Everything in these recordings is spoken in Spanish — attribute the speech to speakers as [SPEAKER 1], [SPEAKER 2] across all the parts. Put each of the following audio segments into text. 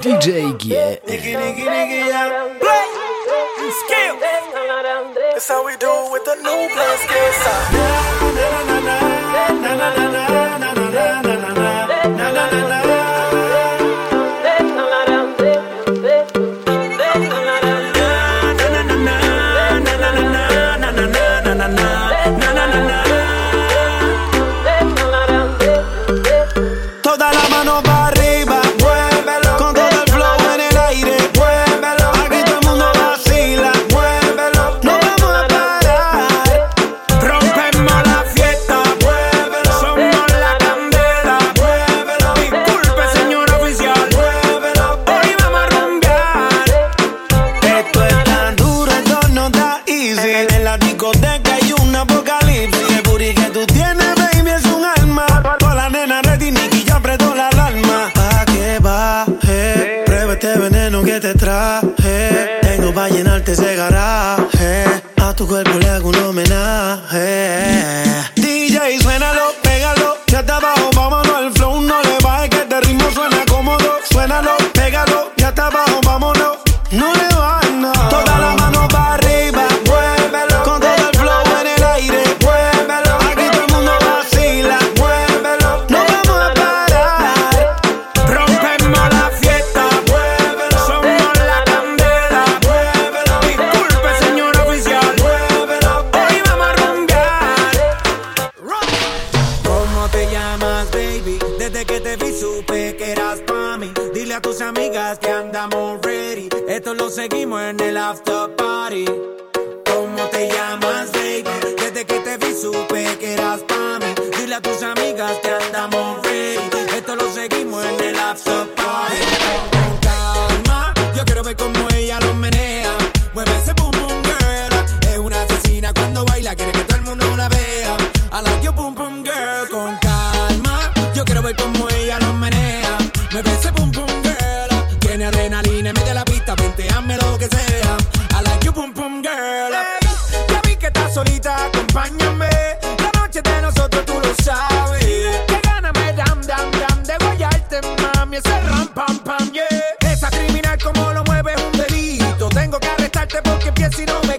[SPEAKER 1] DJ Get. Nigga, Na na na na na na na na na na na na na na na na
[SPEAKER 2] Ram, pam, pam, yeah. Esa criminal como lo mueve es un delito. Tengo que arrestarte porque pienso y no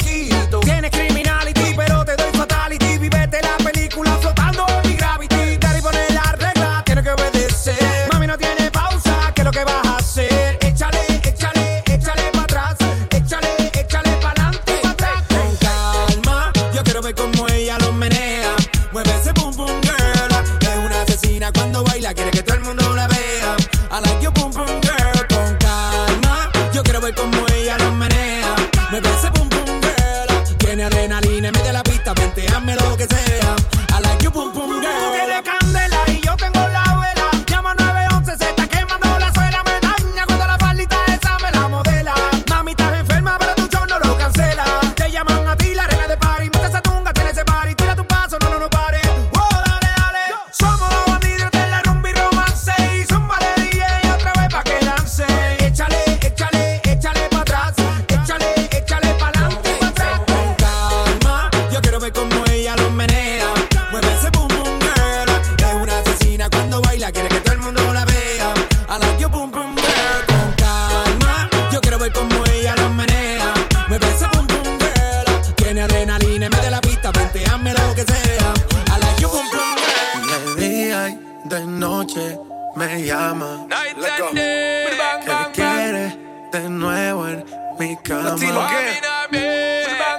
[SPEAKER 3] llama.
[SPEAKER 4] Night and day, Que quiere
[SPEAKER 3] de nuevo en mi cama.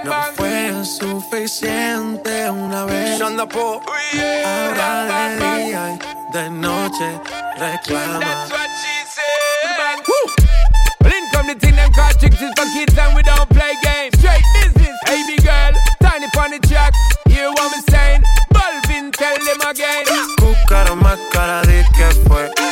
[SPEAKER 4] No
[SPEAKER 3] fue suficiente una vez. Ahora de día y de noche reclama.
[SPEAKER 4] the thing them call chicks is for kids and we don't play games. Straight business, baby girl, tiny on the track. Hear what I'm saying? Balvin, tell them again.
[SPEAKER 3] Buscaron más cara de que fue.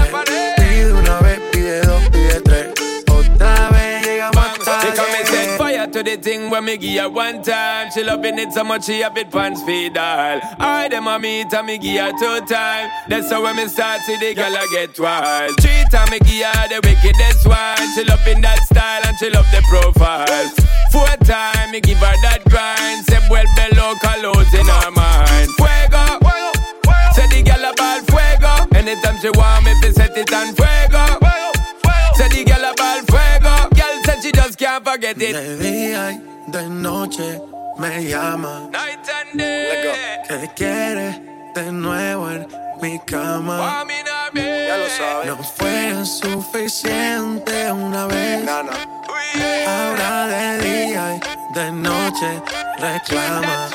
[SPEAKER 4] to the thing when me give her one time. She loving it so much she have it pants feed all. I them a meet and me give her two time. That's how when me start see the girl I get wild. Three time me give her the wickedest one. She loving that style and she love the profile. Four time me give her that grind. Say well below colors in her mind. Fuego. Say the girl a ball fuego. Anytime she want me, fi set it on fuego. Say the girl a ball fuego. Girl said she just can't forget it.
[SPEAKER 3] De noche me llama.
[SPEAKER 4] Night and day.
[SPEAKER 3] Que quiere de nuevo en mi cama.
[SPEAKER 4] Ya lo sabes.
[SPEAKER 3] No fue suficiente una vez. Nana. Ahora de día y de noche reclama.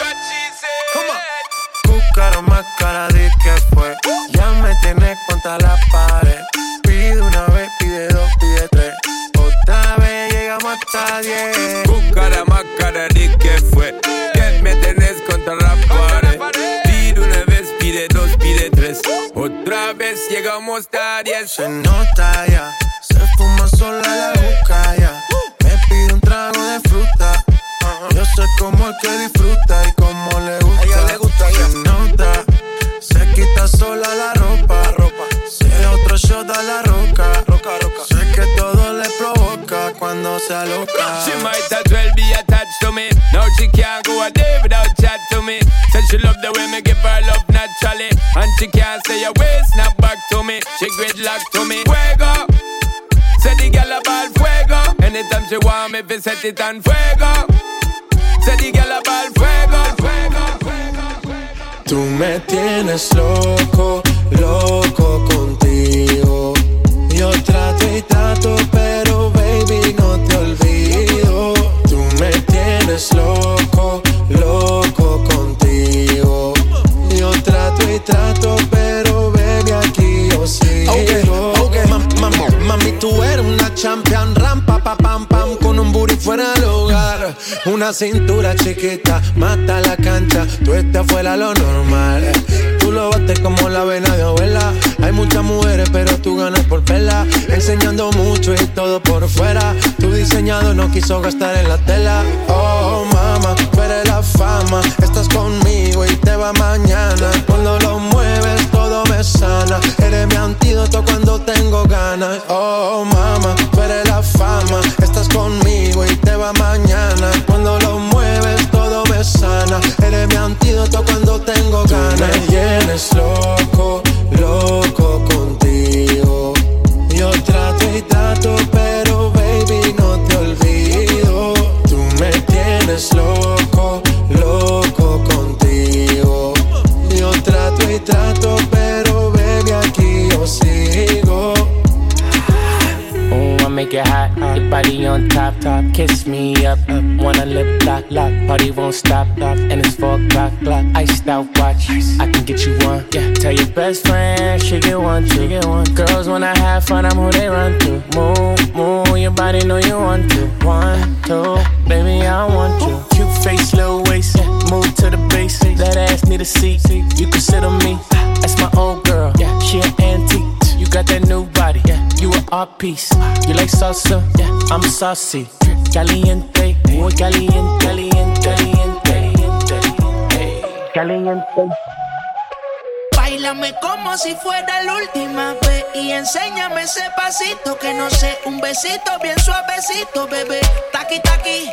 [SPEAKER 3] Cúcaro más cara de que fue. Ya me tienes contra la pared. Pide una vez, pide dos, hasta diez.
[SPEAKER 4] Cúcara más cara de que fue. Que me tenés contra la pared. Pide una vez, pide dos, pide tres. Otra vez llegamos a diez.
[SPEAKER 3] Se nota ya, se fuma sola la juca ya. Me pide un trago de fruta. Yo sé cómo es que disfruta y cómo le gusta. A ella le gusta, ya. Se nota, se quita sola la ropa. Cuando se aloca. She
[SPEAKER 4] might as well be attached to me. Now she can't go a day without chat to me. Said she love the way me give her love naturally. And she can't say a way, snap back to me. She gridlock to me. Fuego. Say the girl about fuego. Anytime she want me, fi set it on fuego. Say the girl about fuego. Fuego, fuego, fuego.
[SPEAKER 3] Tú me tienes loco, loco contigo. Yo trato y trato, tienes loco, loco contigo. Yo trato y trato, pero baby aquí yo sigo. Ok, ok, Ma- ma- mami, tú eres una champion, rampa, pa, pam, pam, con un booty fuera. Una cintura chiquita, mata la cancha, tú estás fuera lo normal. Tú lo bates como la vena de abuela. Hay muchas mujeres, pero tú ganas por pela. Enseñando mucho y todo por fuera. Tu diseñado no quiso gastar en la tela. Oh, mama, eres la fama. Estás conmigo y te va mañana. Cuando lo me sana. Eres mi antídoto cuando tengo ganas. Oh, mama, tú eres la fama. Estás conmigo y te va mañana. Cuando
[SPEAKER 5] Saucy. Caliente, muy caliente, caliente, caliente, caliente. Caliente.
[SPEAKER 6] Báilame como si fuera la última vez y enséñame ese pasito que no sé, un besito bien suavecito, bebé. Taqui, taqui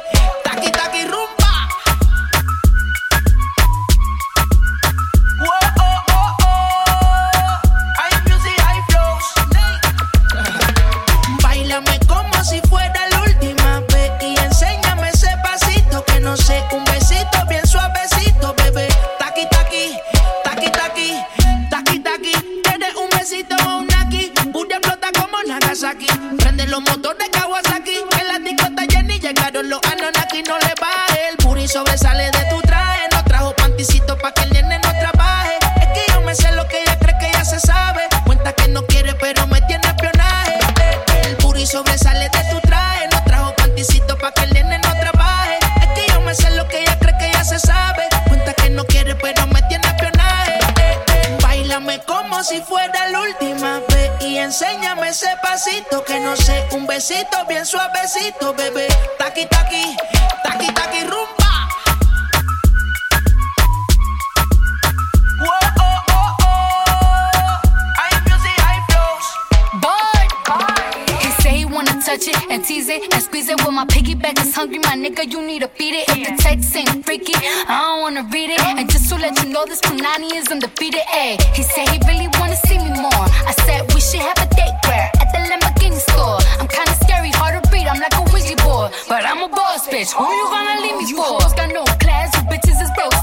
[SPEAKER 7] I don't wanna read it. And just to let you know, this Punani is undefeated. Ayy, he said he really wanna see me more. I said we should have a date where at the Lamborghini store. I'm kinda scary, hard to read. I'm like a Ouija board, but I'm a boss bitch. Who you gonna leave me for? You got no class, you bitches is broke.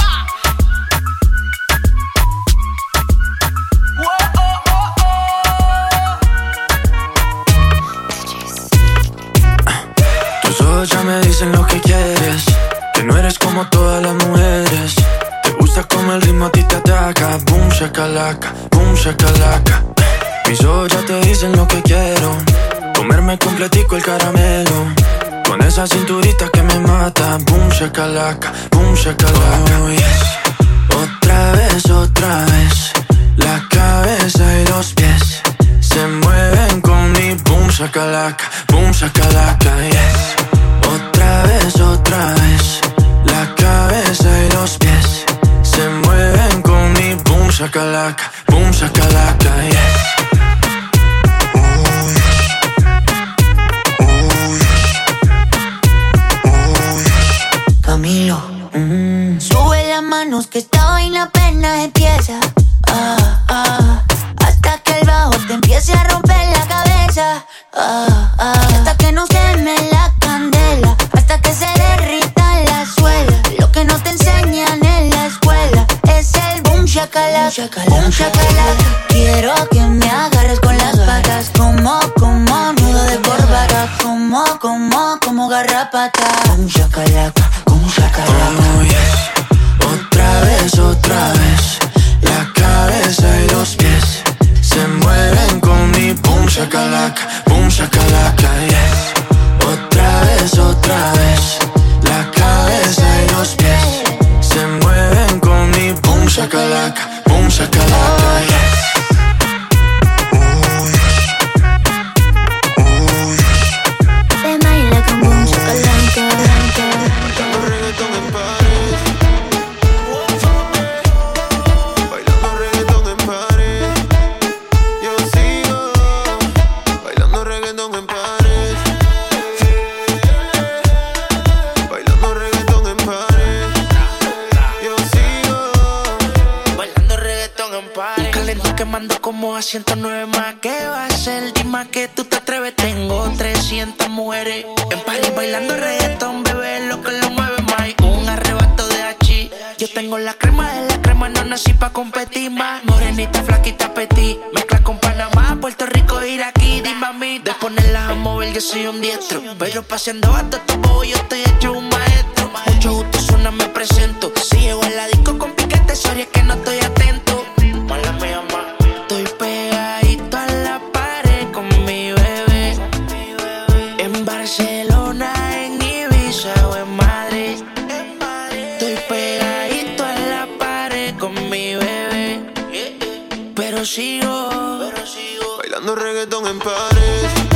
[SPEAKER 8] Ya me dicen lo que quieres, que no eres como todas las mujeres. Te gusta como el ritmo a ti te ataca, boom shakalaka, boom shakalaka. Mis ojos ya te dicen lo que quiero, comerme completico el caramelo. Con esa cinturita que me mata, boom shakalaka, boom shakalaka. Oh, yes. Otra vez i got a Shakalaka
[SPEAKER 9] pero sigo, pero sigo
[SPEAKER 10] bailando reggaetón en pares.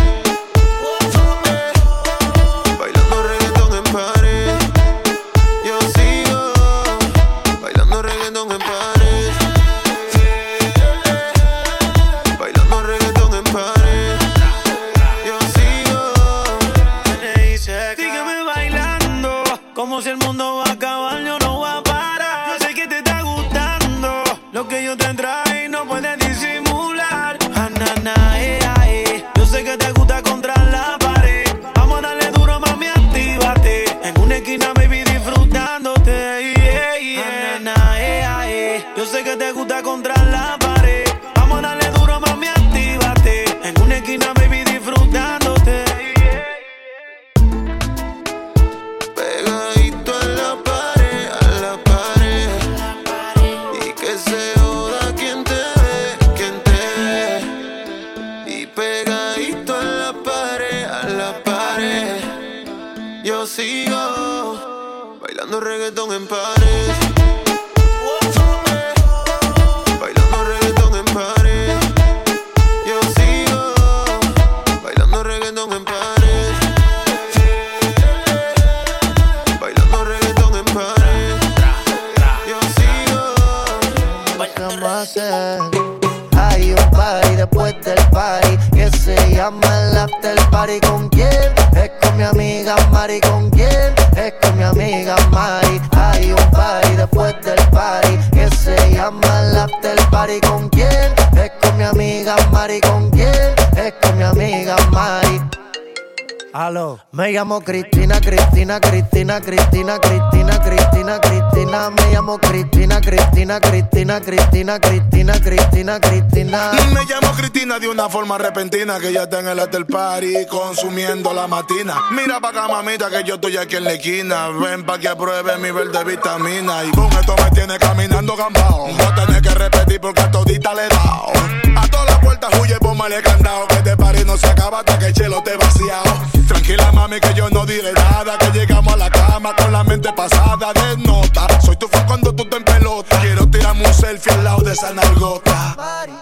[SPEAKER 11] Me llamo Cristina, Cristina, Cristina, Cristina, Cristina, Cristina, Cristina. Me llamo Cristina, Cristina, Cristina, Cristina, Cristina, Cristina, Cristina.
[SPEAKER 12] Me llamo Cristina de una forma repentina que ya está en el after party consumiendo la matina. Mira pa' acá, mamita, que yo estoy aquí en la esquina. Ven pa' que apruebe mi verde vitamina. Y con esto me tiene caminando gambao. No tenés que repetir porque a todita le he dado. A todas las puertas huye, póngale candado. Que este party no se acaba hasta que el chelo te vaciado. Tranquila, mami, que yo no diré nada. Que llegamos a la cama con la mente pasada de nota. Soy tu fan cuando tú te pelota. Quiero tirarme un selfie al lado de esa nalgota.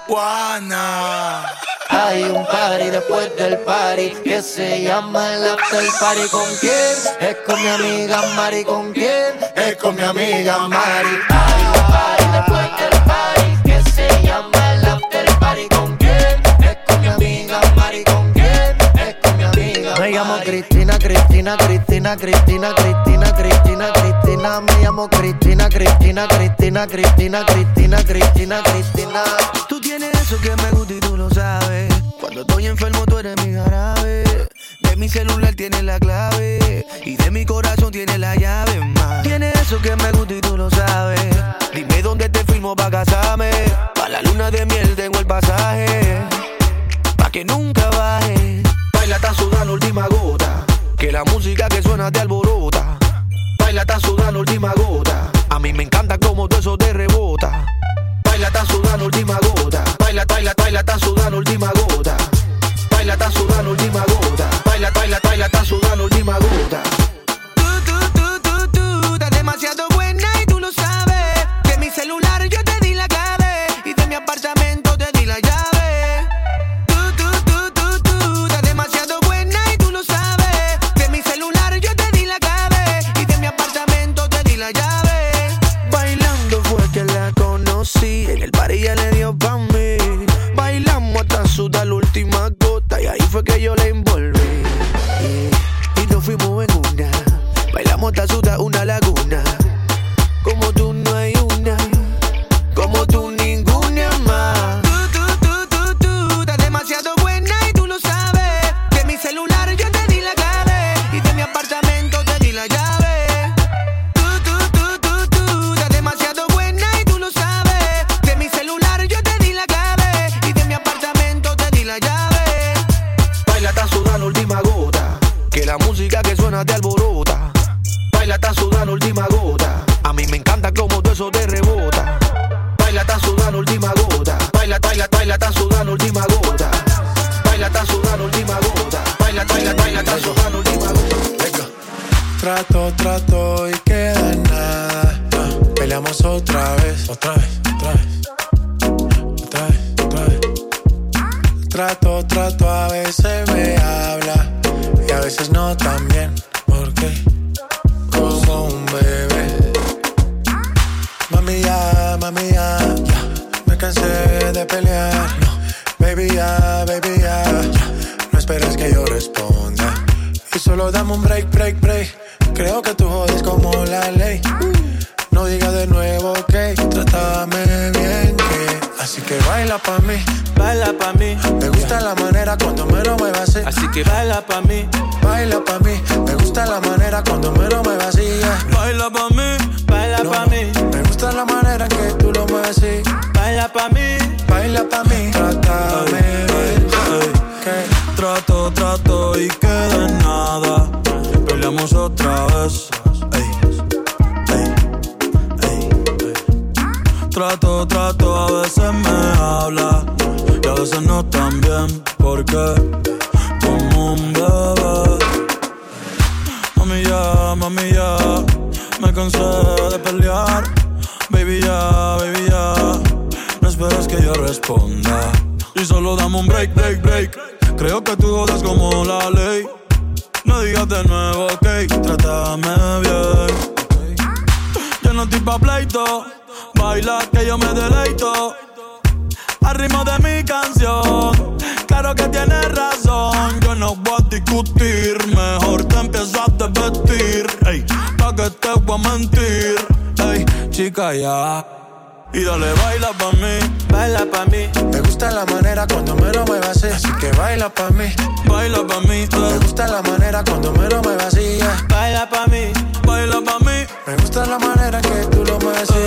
[SPEAKER 12] Juana.
[SPEAKER 11] Hay un party después del party que se llama el after party. ¿Con quién? Es con mi amiga Mari. ¿Con quién? Es con mi amiga Mari. Hay un party después del party que se llama Cristina, Cristina, Cristina, Cristina, Cristina, Cristina. Me llamo Cristina, Cristina, Cristina, Cristina, Cristina, Cristina, Cristina.
[SPEAKER 13] Tú tienes eso que me gusta y tú lo sabes. Cuando estoy enfermo tú eres mi jarabe. De mi celular tienes la clave y de mi corazón tienes la llave más. Tienes eso que me gusta y tú lo sabes. Dime dónde te firmo pa' casarme. Pa' la luna de miel tengo el pasaje. Pa' que nunca baje. Baila tan sudando última gota. Que la música que suena te alborota. Baila tan sudando última gota. A mí me encanta como todo eso te rebota. Baila tan sudando última gota. Baila, baila, baila tan sudando última gota. Baila tan sudando última gota. Baila, baila, baila tan sudando última gota.
[SPEAKER 3] Trato, trato, a veces me habla y a veces no tan bien. Porque como un bebé. Mami ya, mami ya, ya. me cansé de pelear. No, baby ya, baby ya, ya. no esperes que yo responda. Y solo dame un break, break, break. Creo que tú jodes como la ley. No digas de nuevo así que baila pa mí, Baila pa' mí, me gusta la manera cuando me lo muevas así. así que baila pa' mí. Baila pa mí, me gusta la manera cuando me lo muevas así.
[SPEAKER 8] Baila pa' mí, baila
[SPEAKER 3] No, pa' mí, Me gusta la manera que tú lo mueves así. baila pa' mí. Baila pa mí, trátame
[SPEAKER 8] Trato, trato y queda en nada. Peleamos otra vez. Ey, Trato, trato, a veces me habla y a veces no tan bien. Porque como un bebé. Mami ya, mami ya, me cansé de pelear. Baby ya, baby ya, no esperes que yo responda. Y solo dame un break, break, break. Creo que tú jodas como la ley. No digas de nuevo, ok, trátame bien. Yo no estoy pa' pleito, baila que yo me deleito. Al ritmo de mi canción, claro que tienes razón. Yo no voy a discutir, mejor te empiezo a vestir. Ey, pa' que te voy a mentir. Ey, chica, ya. Y dale, baila pa' mí, baila pa' mí.
[SPEAKER 3] Me gusta la manera cuando me lo muevas así, así que baila pa' mí,
[SPEAKER 8] baila pa' mí. Me
[SPEAKER 3] gusta la manera cuando me lo muevas así, baila pa' mí,
[SPEAKER 8] baila pa' mí.
[SPEAKER 3] Me gusta la manera que tú lo mueves así,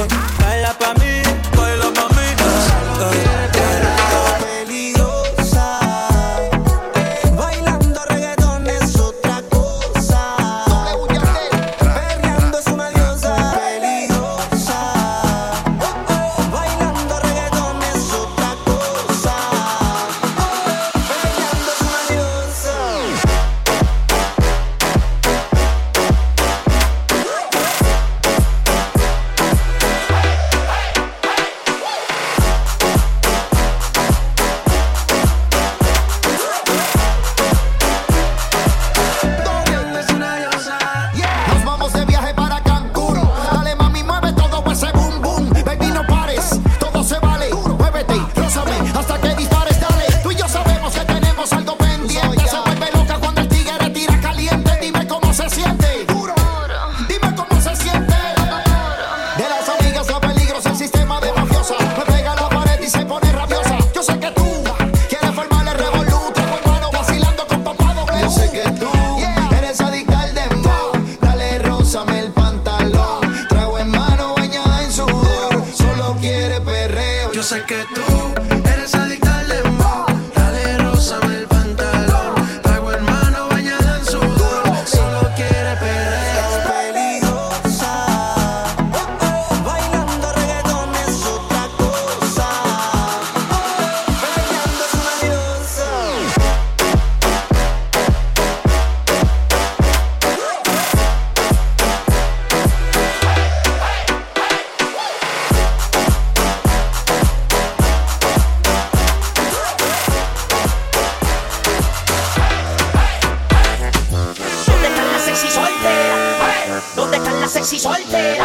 [SPEAKER 3] sexy soltera?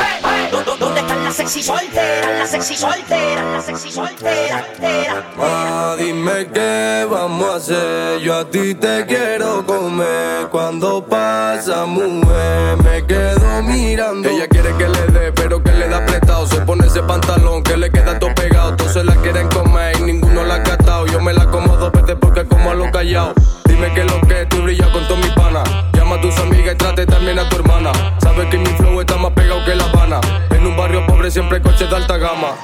[SPEAKER 3] ¿Dónde están las sexy solteras? Las sexy solteras, las sexy solteras.
[SPEAKER 14] Ah, dime qué vamos a hacer. Yo a ti te quiero comer. Cuando pasa, mujer, me quedo mirando. Ella quiere que le dé, pero que le da prestado. Se pone ese pantalón que le queda todo pegado. Todos se la quieren comer y ninguno la ha catado. Yo me la como dos veces porque como a lo callado. Dime que lo que que trate también a tu hermana. Sabes que mi flow está más pegado que La Habana. En un barrio pobre siempre coches de alta gama.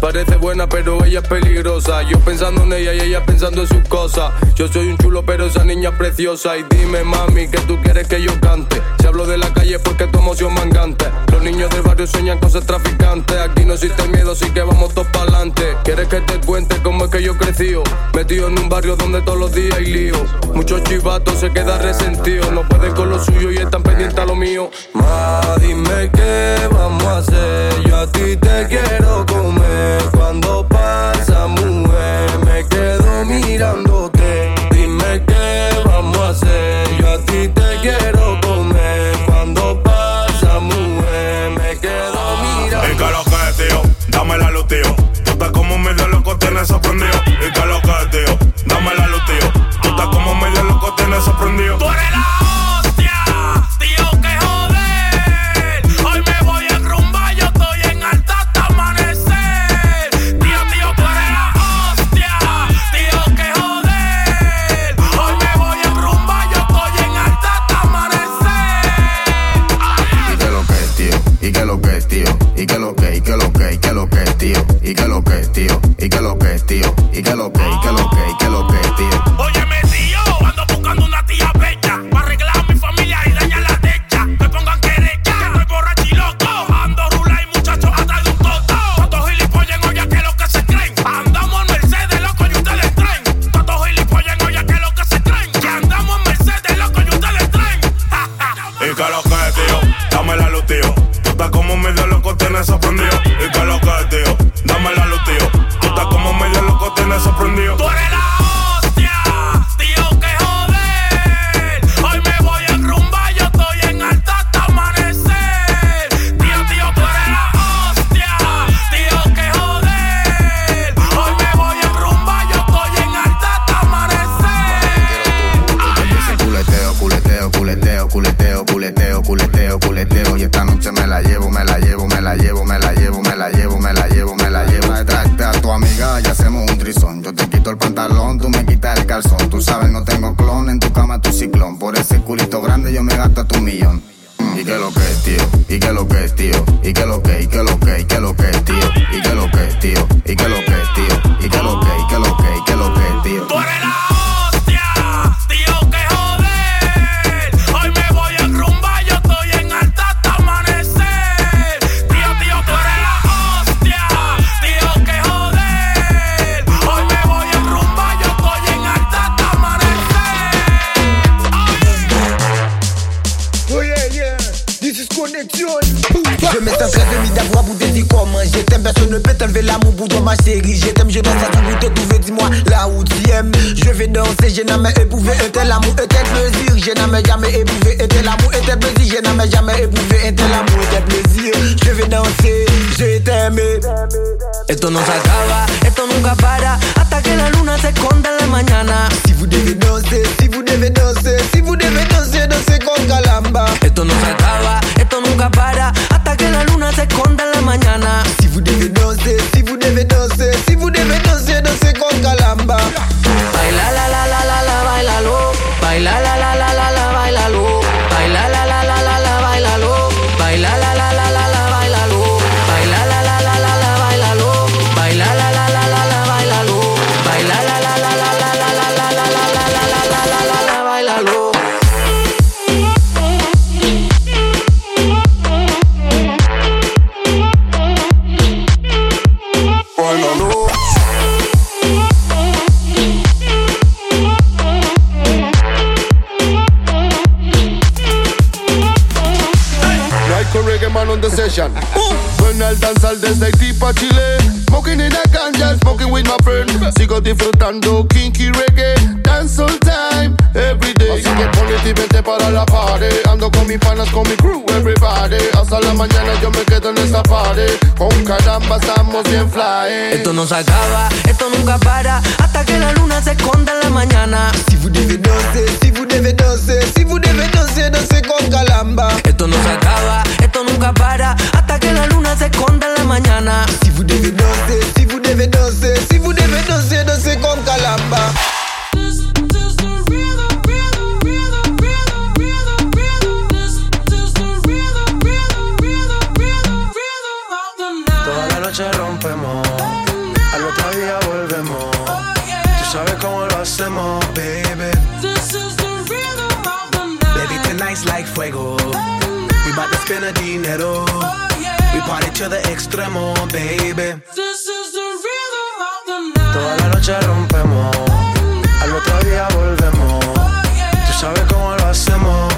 [SPEAKER 14] Parece buena, pero ella es peligrosa. Yo pensando en ella y ella pensando en sus cosas. Yo soy un chulo, pero esa niña es preciosa. Y dime, mami, que tú quieres que yo cante. Si hablo de la calle, porque tu emoción mangante. Los niños del barrio sueñan cosas traficantes. Aquí no existe miedo, así que vamos todos para adelante. ¿Quieres que te cuente cómo es que yo crecí? Metido en un barrio donde todos los días hay lío. Muchos chivatos se quedan resentidos. No pueden con lo suyo y están pendientes a lo mío. Ma, dime qué vamos a hacer. A ti te quiero comer. Cuando pasa, mujer, me quedo mirándote. Dime qué vamos a hacer. Yo a ti te quiero comer. Cuando pasa, mujer, me quedo mirando.
[SPEAKER 12] ¿Y qué lo que, tío? Dame la luz, tío. Tú estás como medio loco, tienes sorprendido. ¿Y qué lo que, tío?
[SPEAKER 15] tel plaisir, je jamais éprouvé un tel amour, un tel plaisir, je n'ai jamais éprouvé un tel amour, un tel plaisir. Je vais danser, je t'aimé. Esto no se acaba, esto nunca para, hasta que la luna se esconda en la mañana.
[SPEAKER 16] beautiful and though kinky rain. y vente para la party. Ando con mis panas, con mi crew, everybody. Hasta la mañana yo me quedo en esta party. Con caramba estamos bien fly. Esto no se acaba, esto nunca para. Hasta que la luna se esconda en la mañana.
[SPEAKER 15] Si vous devez danser, si vous devez danser Si vous devez danser, danser con calamba. Esto no se acaba, esto nunca para. Hasta que la luna se esconda en la mañana. Si vous devez danser, si vous devez danser Si vous devez danser, danser con calamba.
[SPEAKER 13] fuego. We bout to spend a dinero. We party to the extremo, baby. This is the rhythm of the night.
[SPEAKER 3] Toda la noche rompemos. Al otro día volvemos. Tú sabes cómo lo hacemos.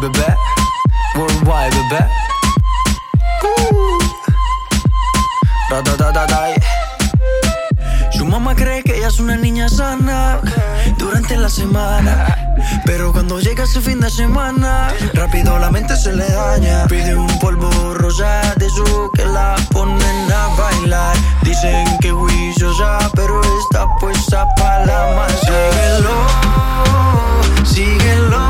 [SPEAKER 8] bebé. Worldwide, bebé. Su mamá cree que ella es una niña sana durante la semana. Pero cuando llega ese fin de semana, rápido la mente se le daña. Pide un polvo rosa de su que la ponen a bailar. Dicen que ya, pero está puesta para la más. Síguelo, síguelo.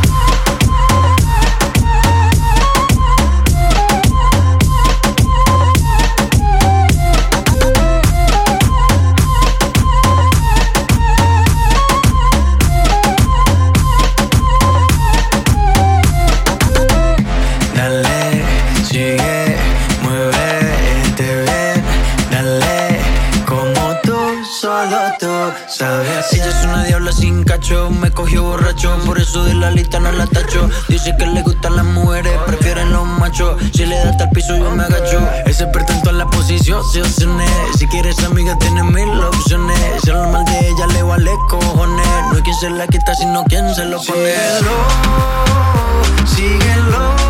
[SPEAKER 8] De la lista no la tacho. Dice que le gustan las mujeres, prefieren los machos. Si le da hasta el piso, yo me agacho. Ese pretento en la posición, se opciones. Si quieres amiga, tiene mil opciones. Si lo mal de ella le vale cojones. No hay quien se la quita, sino quien se lo pone. Síguelo, síguelo.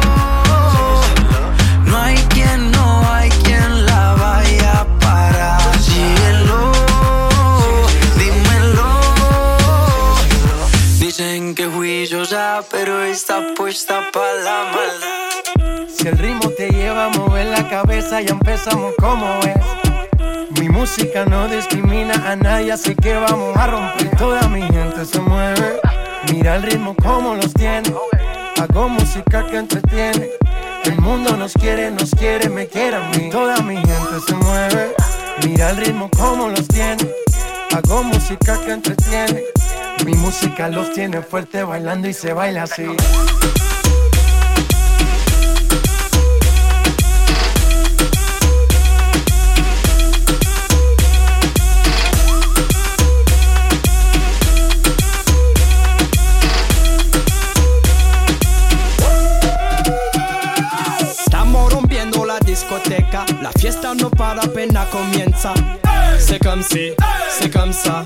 [SPEAKER 8] Pero está puesta para la maldad. Si
[SPEAKER 11] el ritmo te lleva a mover la cabeza, ya empezamos como es. Mi música no discrimina a nadie, así que vamos a romper. Toda mi gente se mueve. Mira el ritmo como los tiene. Hago música que entretiene. El mundo nos quiere, nos quiere, me quiere a mí. Toda mi gente se mueve. Mira el ritmo como los tiene. Hago música que entretiene. Mi música los tiene fuerte bailando y se baila así.
[SPEAKER 17] Estamos rompiendo la discoteca, la fiesta no para, pena comienza. C'est comme si, c'est comme ça.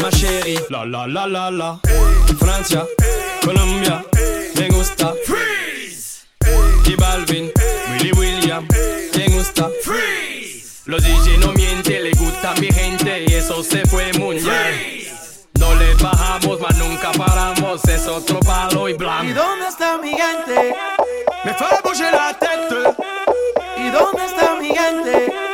[SPEAKER 17] ma chérie. La la la la la. Francia, Colombia, me gusta. Freeze. Y Balvin, Willy William, me gusta. Freeze. Los DJ no mienten, le gusta mi gente y eso se fue muy bien. No le bajamos, mas nunca paramos, es otro palo y blanco. ¿Y
[SPEAKER 11] dónde está mi gente?
[SPEAKER 17] Me fue a la tête.
[SPEAKER 11] ¿Y dónde está mi gente?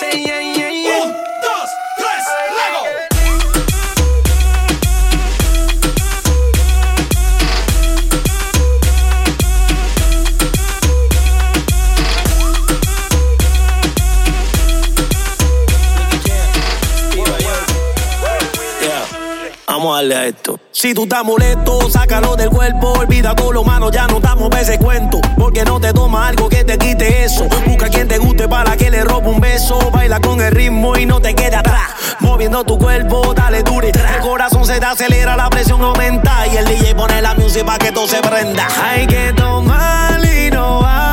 [SPEAKER 11] Sí, yeah, yeah, yeah. Vamos a darle a esto. Si tú estás molesto, sácalo del cuerpo. Olvida todo lo malo, ya no estamos ese cuento. Porque no te toma algo que te quite eso. Busca quien te guste para que le robe un beso. Baila con el ritmo y no te quede atrás. Moviendo tu cuerpo, dale
[SPEAKER 13] duro El corazón se te acelera, la presión aumenta. Y el DJ pone la música para que todo se prenda. Hay que tomar y no vamos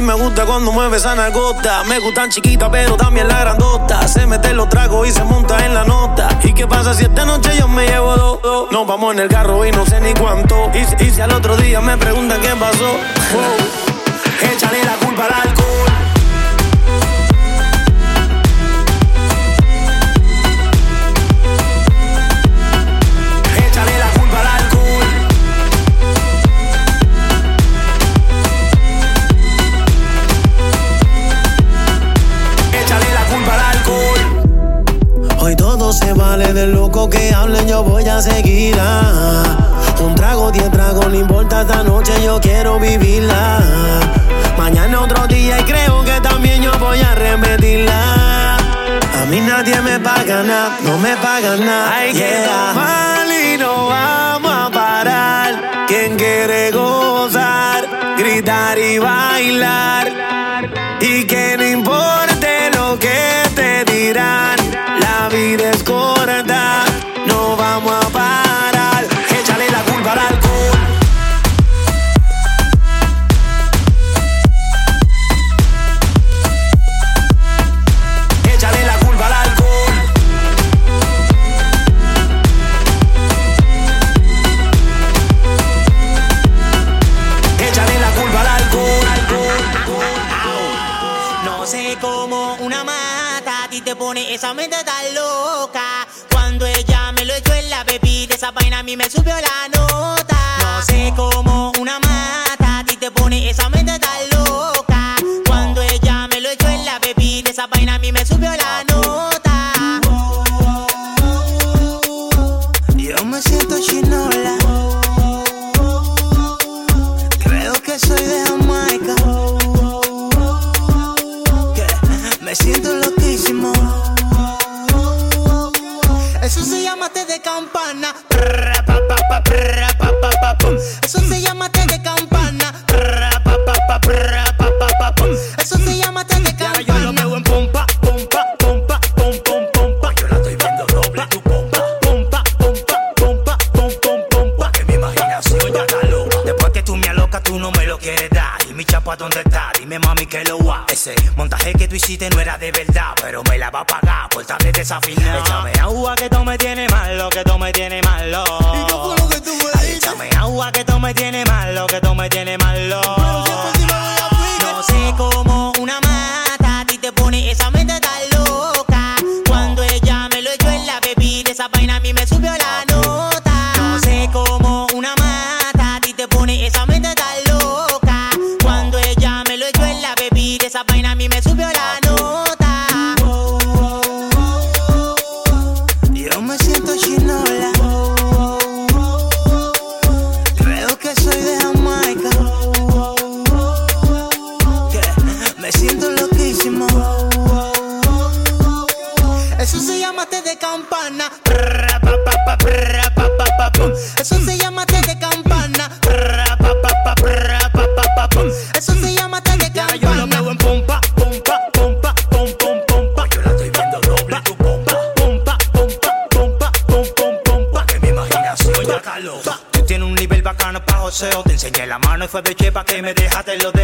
[SPEAKER 8] mí me gusta cuando mueve esa nalgota. Me gustan chiquitas, pero también la grandota. Se mete los tragos y se monta en la nota. ¿Y qué pasa si esta noche yo me llevo dos? Do? Nos vamos en el carro y no sé ni cuánto. Y, si al otro día me preguntan qué pasó, oh,
[SPEAKER 13] échale la culpa al alcohol. de loco que hablen, yo voy a seguirla. Un trago, diez tragos, no importa esta noche, yo quiero vivirla. Mañana otro día y creo que también yo voy a repetirla. A mí nadie me paga nada, no me paga nada. Hay yeah. y no vamos a parar. Quien quiere gozar, gritar y bailar. Y que no importe lo que te dirán.
[SPEAKER 6] hiciste no era de verdad, pero me la va a pagar por estarme desafinado. me fue beche pa' que me dejaste lo